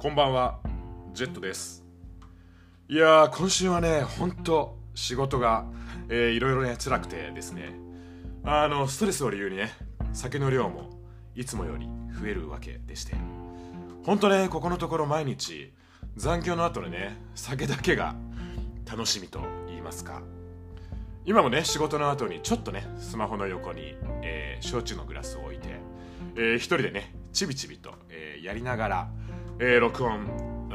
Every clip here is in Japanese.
こんばんはジェットです。いやー今週はね本当仕事が、えー、いろいろね辛くてですね。あのストレスを理由にね酒の量もいつもより増えるわけでして。本当ねここのところ毎日残業の後でね酒だけが楽しみと言いますか。今もね仕事の後にちょっとねスマホの横に、えー、焼酎のグラスを置いて、えー、一人でねちびちびと、えー、やりながら、えー、録音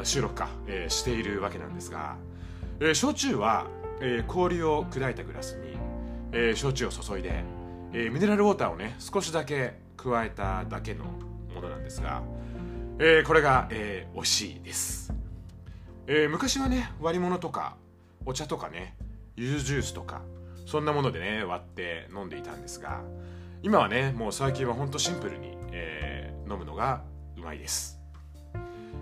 収録か、えー、しているわけなんですが、えー、焼酎は、えー、氷を砕いたグラスに、えー、焼酎を注いで、えー、ミネラルウォーターをね少しだけ加えただけのものなんですが、えー、これが、えー、美味しいです、えー、昔はね割り物とかお茶とかねゆずジュースとかそんなものでね割って飲んでいたんですが今はねもう最近はほんとシンプルに、えー、飲むのがうまいです、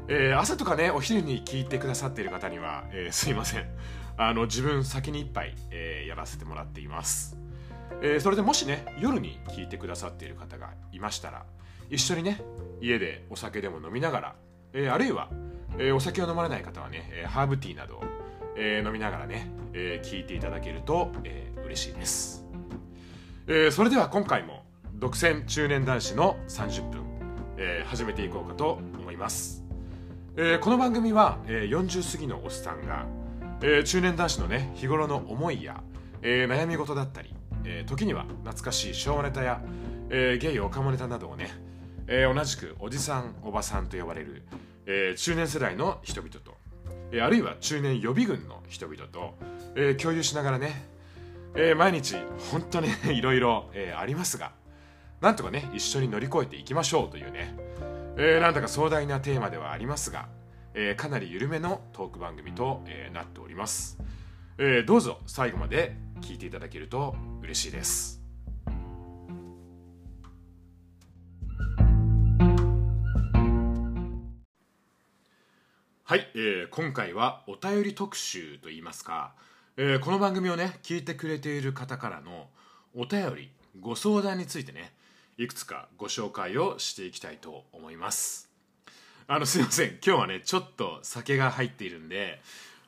えー、朝とかねお昼に聞いてくださっている方には、えー、すいません。あの自分先に一杯、えー、やらせてもらっています、えー、それでもしね夜に聞いてくださっている方がいましたら一緒にね家でお酒でも飲みながら、えー、あるいは、えー、お酒を飲まれない方はね、え、ハーブティーなどを、え、飲みながらね、えー、聞いていただけると、えー、嬉しいです、えー、それでは今回も独占中年男子の30分、えー、始めていこうかと思います、えー、この番組は、えー、40過ぎのおっさんが、えー、中年男子のね日頃の思いや、えー、悩み事だったり、えー、時には懐かしい昭和ネタや、えー、ゲイオカモネタなどをね、えー、同じくおじさんおばさんと呼ばれる、えー、中年世代の人々と、えー、あるいは中年予備軍の人々と、えー、共有しながらね、えー、毎日本当ね いろいろ、ありますがなんとかね一緒に乗り越えていきましょうというね、えー、なんだか壮大なテーマではありますが、えー、かなり緩めのトーク番組と、えー、なっております、えー、どうぞ最後まで聞いていただけると嬉しいです。はい、えー、今回はお便り特集といいますか、えー、この番組をね聞いてくれている方からのお便りご相談についてねいくつかご紹介をしていきたいと思います。あのすいません。今日はねちょっと酒が入っているんで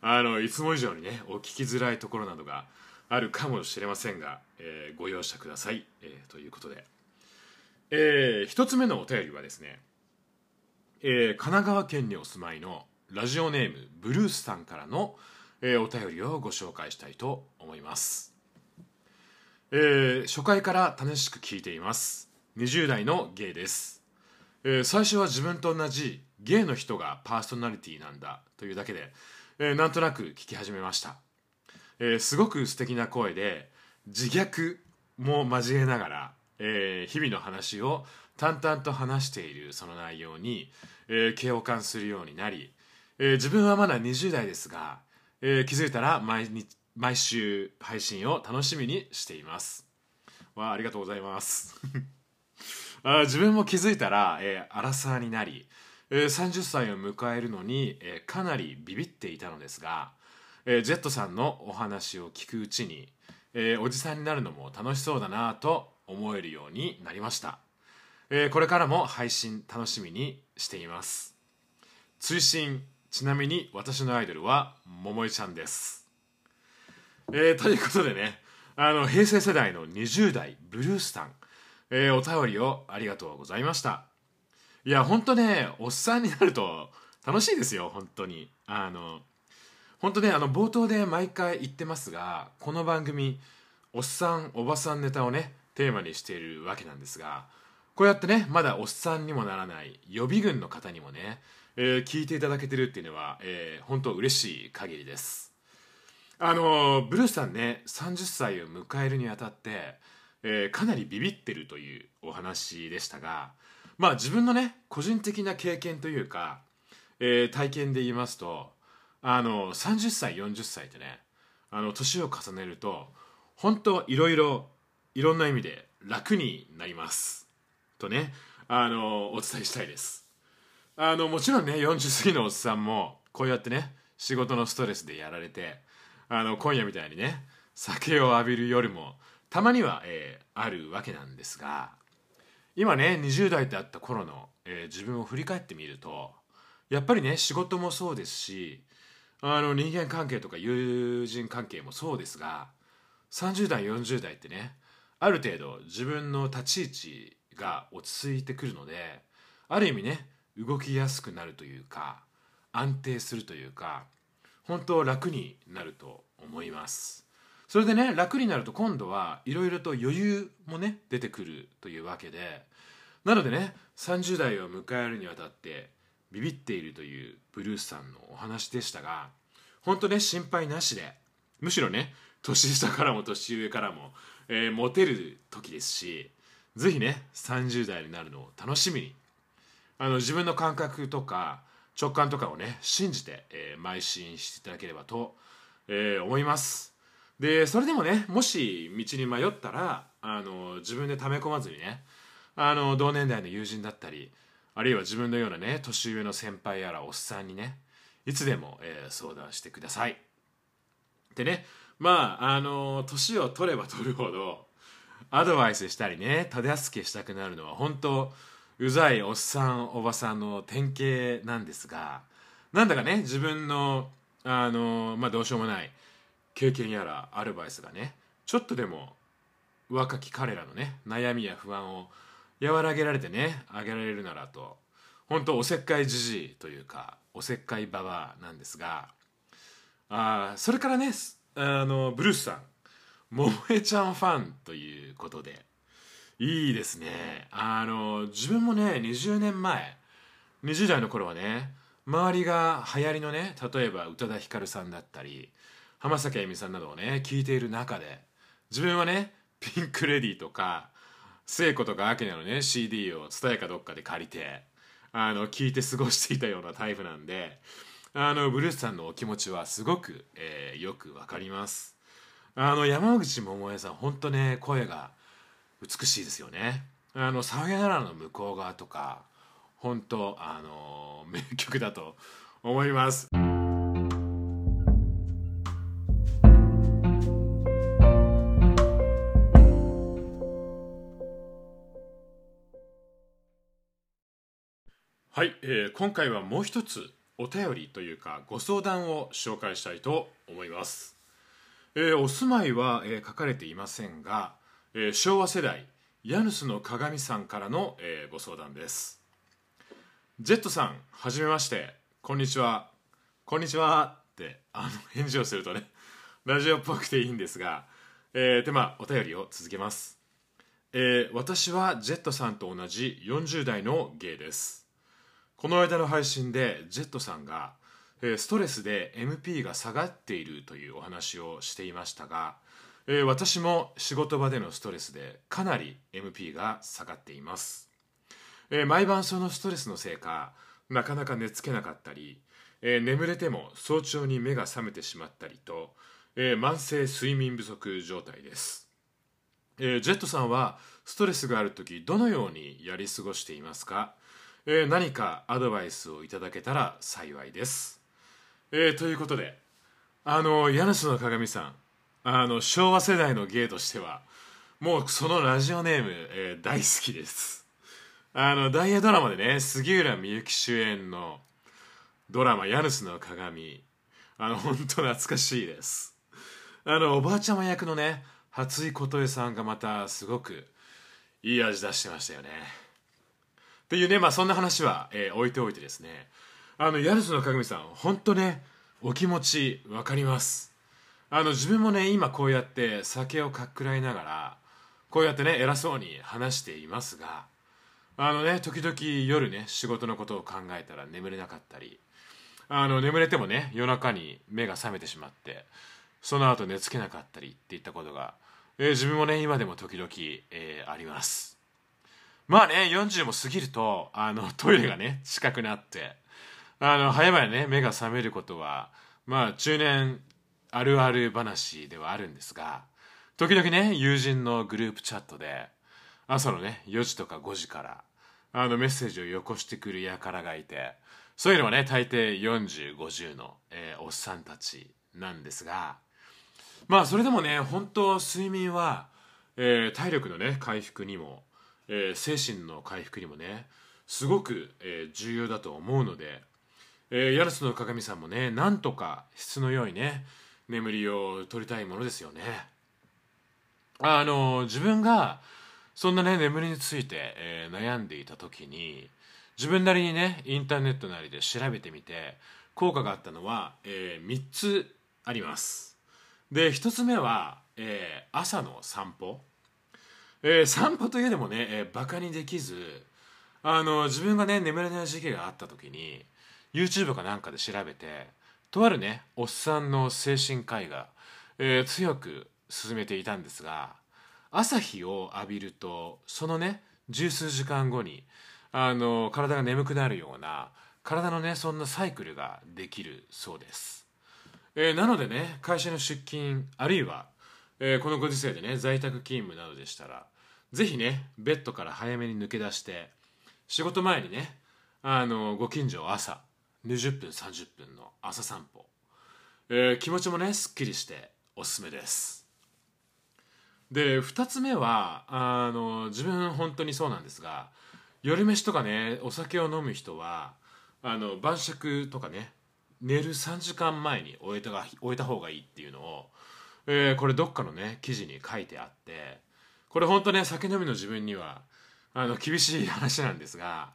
あのいつも以上にねお聞きづらいところなどがあるかもしれませんが、えー、ご容赦ください、えー、ということで、えー、一つ目のお便りはですね、えー、神奈川県にお住まいのラジオネームブルースさんからの、えー、お便りをご紹介したいと思います、えー、初回から楽しく聞いています。20代のゲイです、えー、最初は自分と同じゲイの人がパーソナリティなんだというだけで、えー、なんとなく聞き始めました、えー、すごく素敵な声で自虐も交えながら、えー、日々の話を淡々と話しているその内容に、えー、共感するようになりえー、自分はまだ20代ですが、えー、気づいたら毎日毎週配信を楽しみにしています。わありがとうございます。あ自分も気づいたら、えー、アラサーになり、えー、30歳を迎えるのに、えー、かなりビビっていたのですが、えー、ジェットさんのお話を聞くうちに、えー、おじさんになるのも楽しそうだなと思えるようになりました、えー、これからも配信楽しみにしています。追伸ちなみに私のアイドルは桃井ちゃんです。えー、ということでね、あの、平成世代の20代ブルースタン、えー、お便りをありがとうございました。いや、ほんとね、おっさんになると楽しいですよ、本当に。あの、本当ね、あの、冒頭で毎回言ってますが、この番組、おっさん、おばさんネタをね、テーマにしているわけなんですが、こうやってね、まだおっさんにもならない予備軍の方にもね、えー、聞いていただけてるっていうのは、えー、本当嬉しい限りですあのブルースさんね30歳を迎えるにあたって、えー、かなりビビってるというお話でしたがまあ自分のね個人的な経験というか、えー、体験で言いますとあの30歳40歳ってねあの年を重ねると本当いろいろいろんな意味で楽になります。とねあのお伝えしたいです。あのもちろんね40過ぎのおっさんもこうやってね仕事のストレスでやられてあの今夜みたいにね酒を浴びる夜もたまには、えー、あるわけなんですが今ね20代ってあった頃の、えー、自分を振り返ってみるとやっぱりね仕事もそうですしあの人間関係とか友人関係もそうですが30代40代ってねある程度自分の立ち位置が落ち着いてくるのである意味ね動きやすくなるというか安定するというか本当楽になると思います。それでね楽になると今度はいろいろと余裕もね出てくるというわけでなのでね30代を迎えるにあたってビビっているというブルースさんのお話でしたが本当ね心配なしでむしろね年下からも年上からも、えー、モテる時ですしぜひね30代になるのを楽しみにあの自分の感覚とか直感とかをね信じて、えー、邁進していただければと、えー、思います。でそれでもねもし道に迷ったらあの自分で溜め込まずにねあの同年代の友人だったりあるいは自分のようなね年上の先輩やらおっさんにねいつでも、えー、相談してください。でねまああの年を取れば取るほどアドバイスしたりね手助けしたくなるのは本当うざいおっさんおばさんの典型なんですがなんだかね自分のあのまあどうしようもない経験やらアドバイスがねちょっとでも若き彼らのね悩みや不安を和らげられてねあげられるならと本当おせっかいじじいというかおせっかいババアなんですがあそれからねあのブルースさん桃江ちゃんファンということでいいですね。あの自分もね20年前20代の頃はね周りが流行りのね例えば宇多田ヒカルさんだったり浜崎あゆみさんなどをね聞いている中で自分はねピンク・レディーとか聖子とかアキナのね CD を蔦屋かどっかで借りてあの聞いて過ごしていたようなタイプなんであのブルースさんのお気持ちはすごく、えー、よくわかります。あの山口百恵さん本当ね声が美しいですよね。あの「サヨナラの向こう側」とか本当あの名曲だと思います。はい、えー、今回はもう一つお便りというかご相談を紹介したいと思います、えー、お住まいは、えー、書かれていませんが、えー、昭和世代ヤヌスの鏡さんからの、えー、ご相談です。ジェットさんはじめまして。こんにちは。こんにちは。ってあの返事をするとねラジオっぽくていいんですが、えー、でまあお便りを続けます、えー、私はジェットさんと同じ40代のゲイです。この間の配信でジェットさんがストレスで MP が下がっているというお話をしていましたが私も仕事場でのストレスでかなり MP が下がっています。毎晩そのストレスのせいかなかなか寝つけなかったり眠れても早朝に目が覚めてしまったりと慢性睡眠不足状態です。ジェットさんはストレスがある時どのようにやり過ごしていますか？えー、何かアドバイスをいただけたら幸いです。えー、ということで、あの、ヤヌスの鏡さん、あの、昭和世代の芸としては、もうそのラジオネーム、えー、大好きです。あの、ダイヤドラマでね、杉浦みゆき主演のドラマ、ヤヌスの鏡、あの、本当懐かしいです。あの、おばあちゃま役のね、初井琴恵さんがまたすごくいい味出してましたよね。っていうね、まあそんな話は、えー、置いておいてですね、あの、ヤルスの鏡さん、本当ね、お気持ち分かります。あの、自分もね、今こうやって酒をかっくらいながら、こうやってね、偉そうに話していますが、あのね、時々夜ね、仕事のことを考えたら眠れなかったり、あの、眠れてもね、夜中に目が覚めてしまって、その後寝つけなかったりっていったことが、えー、自分もね、今でも時々、えー、あります。まあね40も過ぎるとあの トイレがね近くなって。あの早々ね目が覚めることはまあ中年あるある話ではあるんですが時々ね友人のグループチャットで朝のね4時とか5時からあのメッセージをよこしてくる輩がいてそういうのはね大抵4050の、えー、おっさんたちなんですがまあそれでもね本当睡眠は、えー、体力のね回復にもえー、精神の回復にもねすごく、えー、重要だと思うので、えー、ヤルスの鏡さんもねなんとか質の良いね眠りを取りたいものですよね。あの自分がそんなね眠りについて、えー、悩んでいた時に自分なりにねインターネットなりで調べてみて効果があったのは、えー、3つあります。で1つ目は、えー、朝の散歩、えー、散歩といえどもね、えー、バカにできずあの自分がね眠れない時期があった時に YouTube かなんかで調べてとあるねおっさんの精神科医が、えー、強く勧めていたんですが朝日を浴びるとそのね十数時間後にあの体が眠くなるような体のねそんなサイクルができるそうです、えー、なのでね会社の出勤あるいは、えー、このご時世でね在宅勤務などでしたら是非ねベッドから早めに抜け出して仕事前にねあのご近所朝20分30分の朝散歩、えー、気持ちもねすっきりしておすすめです。で2つ目はあの自分本当にそうなんですが夜飯とかねお酒を飲む人はあの晩酌とかね寝る3時間前に終えたが終えた方がいいっていうのを、えー、これどっかのね記事に書いてあってこれ本当ね酒飲みの自分にはあの厳しい話なんですが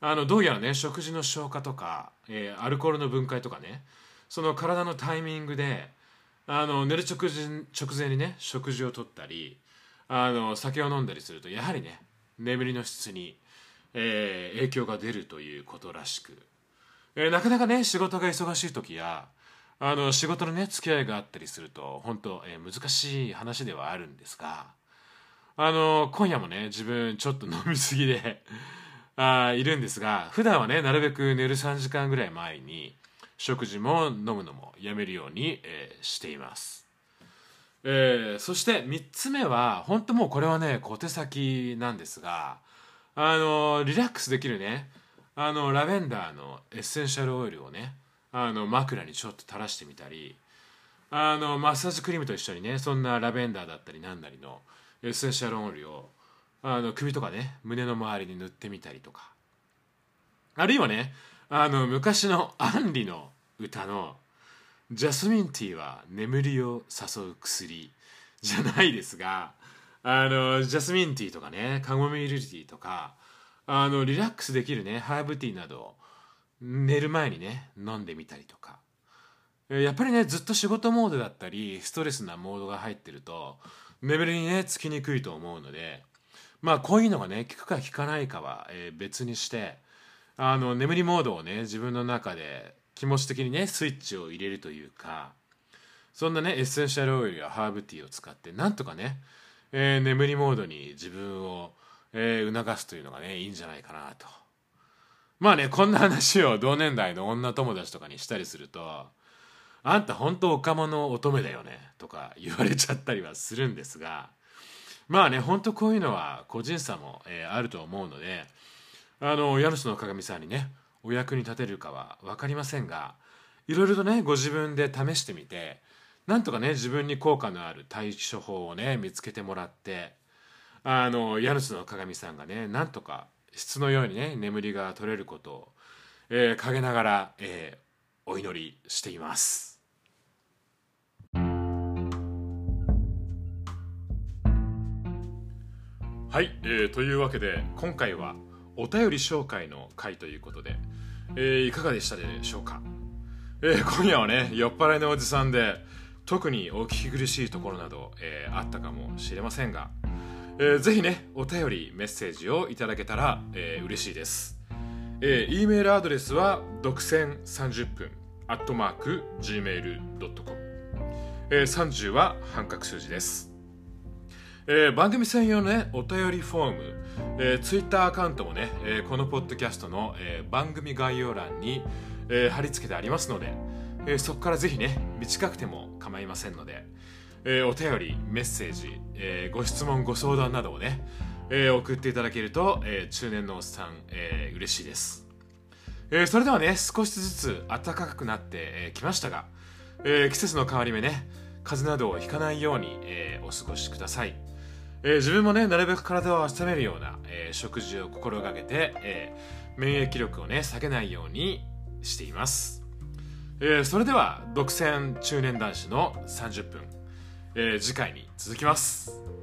あのどうやらね食事の消化とか、えー、アルコールの分解とかねその体のタイミングであの寝る直前直前にね食事をとったりあの酒を飲んだりするとやはりね眠りの質に、えー、影響が出るということらしく、えー、なかなかね仕事が忙しい時やあの仕事のね付き合いがあったりすると本当、えー、難しい話ではあるんですがあの今夜もね自分ちょっと飲みすぎで あいるんですが普段はねなるべく寝る3時間ぐらい前に食事も飲むのもやめるように、えー、しています。えー、そして3つ目は本当もうこれはね小手先なんですがあのリラックスできるねあのラベンダーのエッセンシャルオイルをねあの枕にちょっと垂らしてみたりあのマッサージクリームと一緒にねそんなラベンダーだったりなんなりのエッセンシャルオイルをあの首とかね胸の周りに塗ってみたりとか。あるいはねあの昔のアンリの歌のジャスミンティーは眠りを誘う薬じゃないですがあのジャスミンティーとかねカモミールティーとかあのリラックスできるねハーブティーなど寝る前にね飲んでみたりとか。やっぱりねずっと仕事モードだったりストレスなモードが入ってると眠りにねつきにくいと思うのでまあこういうのがね効くか効かないかは、え、別にしてあの眠りモードをね自分の中で気持ち的にねスイッチを入れるというかそんなねエッセンシャルオイルやハーブティーを使ってなんとかね、えー、眠りモードに自分を、えー、促すというのがねいいんじゃないかなと。まあねこんな話を同年代の女友達とかにしたりすると「あんた本当おかもの乙女だよね」とか言われちゃったりはするんですがまあね本当こういうのは個人差も、えー、あると思うのであの家主の鏡さんにねお役に立てるかは分かりませんがいろいろとねご自分で試してみてなんとかね自分に効果のある対処法をね見つけてもらってあの家主の鏡さんがねなんとか質のようにね眠りが取れることを、えー、陰ながら、えー、お祈りしています。はい、えー、というわけで今回はお便り紹介の回ということで、えー、いかがでしたでしょうか、えー、今夜はね酔っ払いのおじさんで特にお聞き苦しいところなど、えー、あったかもしれませんが、えー、ぜひねお便りメッセージをいただけたら、えー、嬉しいです、えー、E メールアドレスは独占30分アットマーク Gmail.com、えー、30は半角数字です。えー、番組専用のねお便りフォーム、えー、ツイッターアカウントもね、えー、このポッドキャストの、えー、番組概要欄に、えー、貼り付けてありますので、えー、そこからぜひね短くても構いませんので、えー、お便りメッセージ、えー、ご質問ご相談などをね、えー、送っていただけると、えー、中年のおっさん、えー、嬉しいです、えー、それではね少しずつ暖かくなってき、ましたが、えー、季節の変わり目ね風邪などをひかないように、えー、お過ごしください。えー、自分もねなるべく体を温めるような、えー、食事を心がけて、えー、免疫力をね下げないようにしています、えそれでは独占中年男子の30分、え次回に続きます。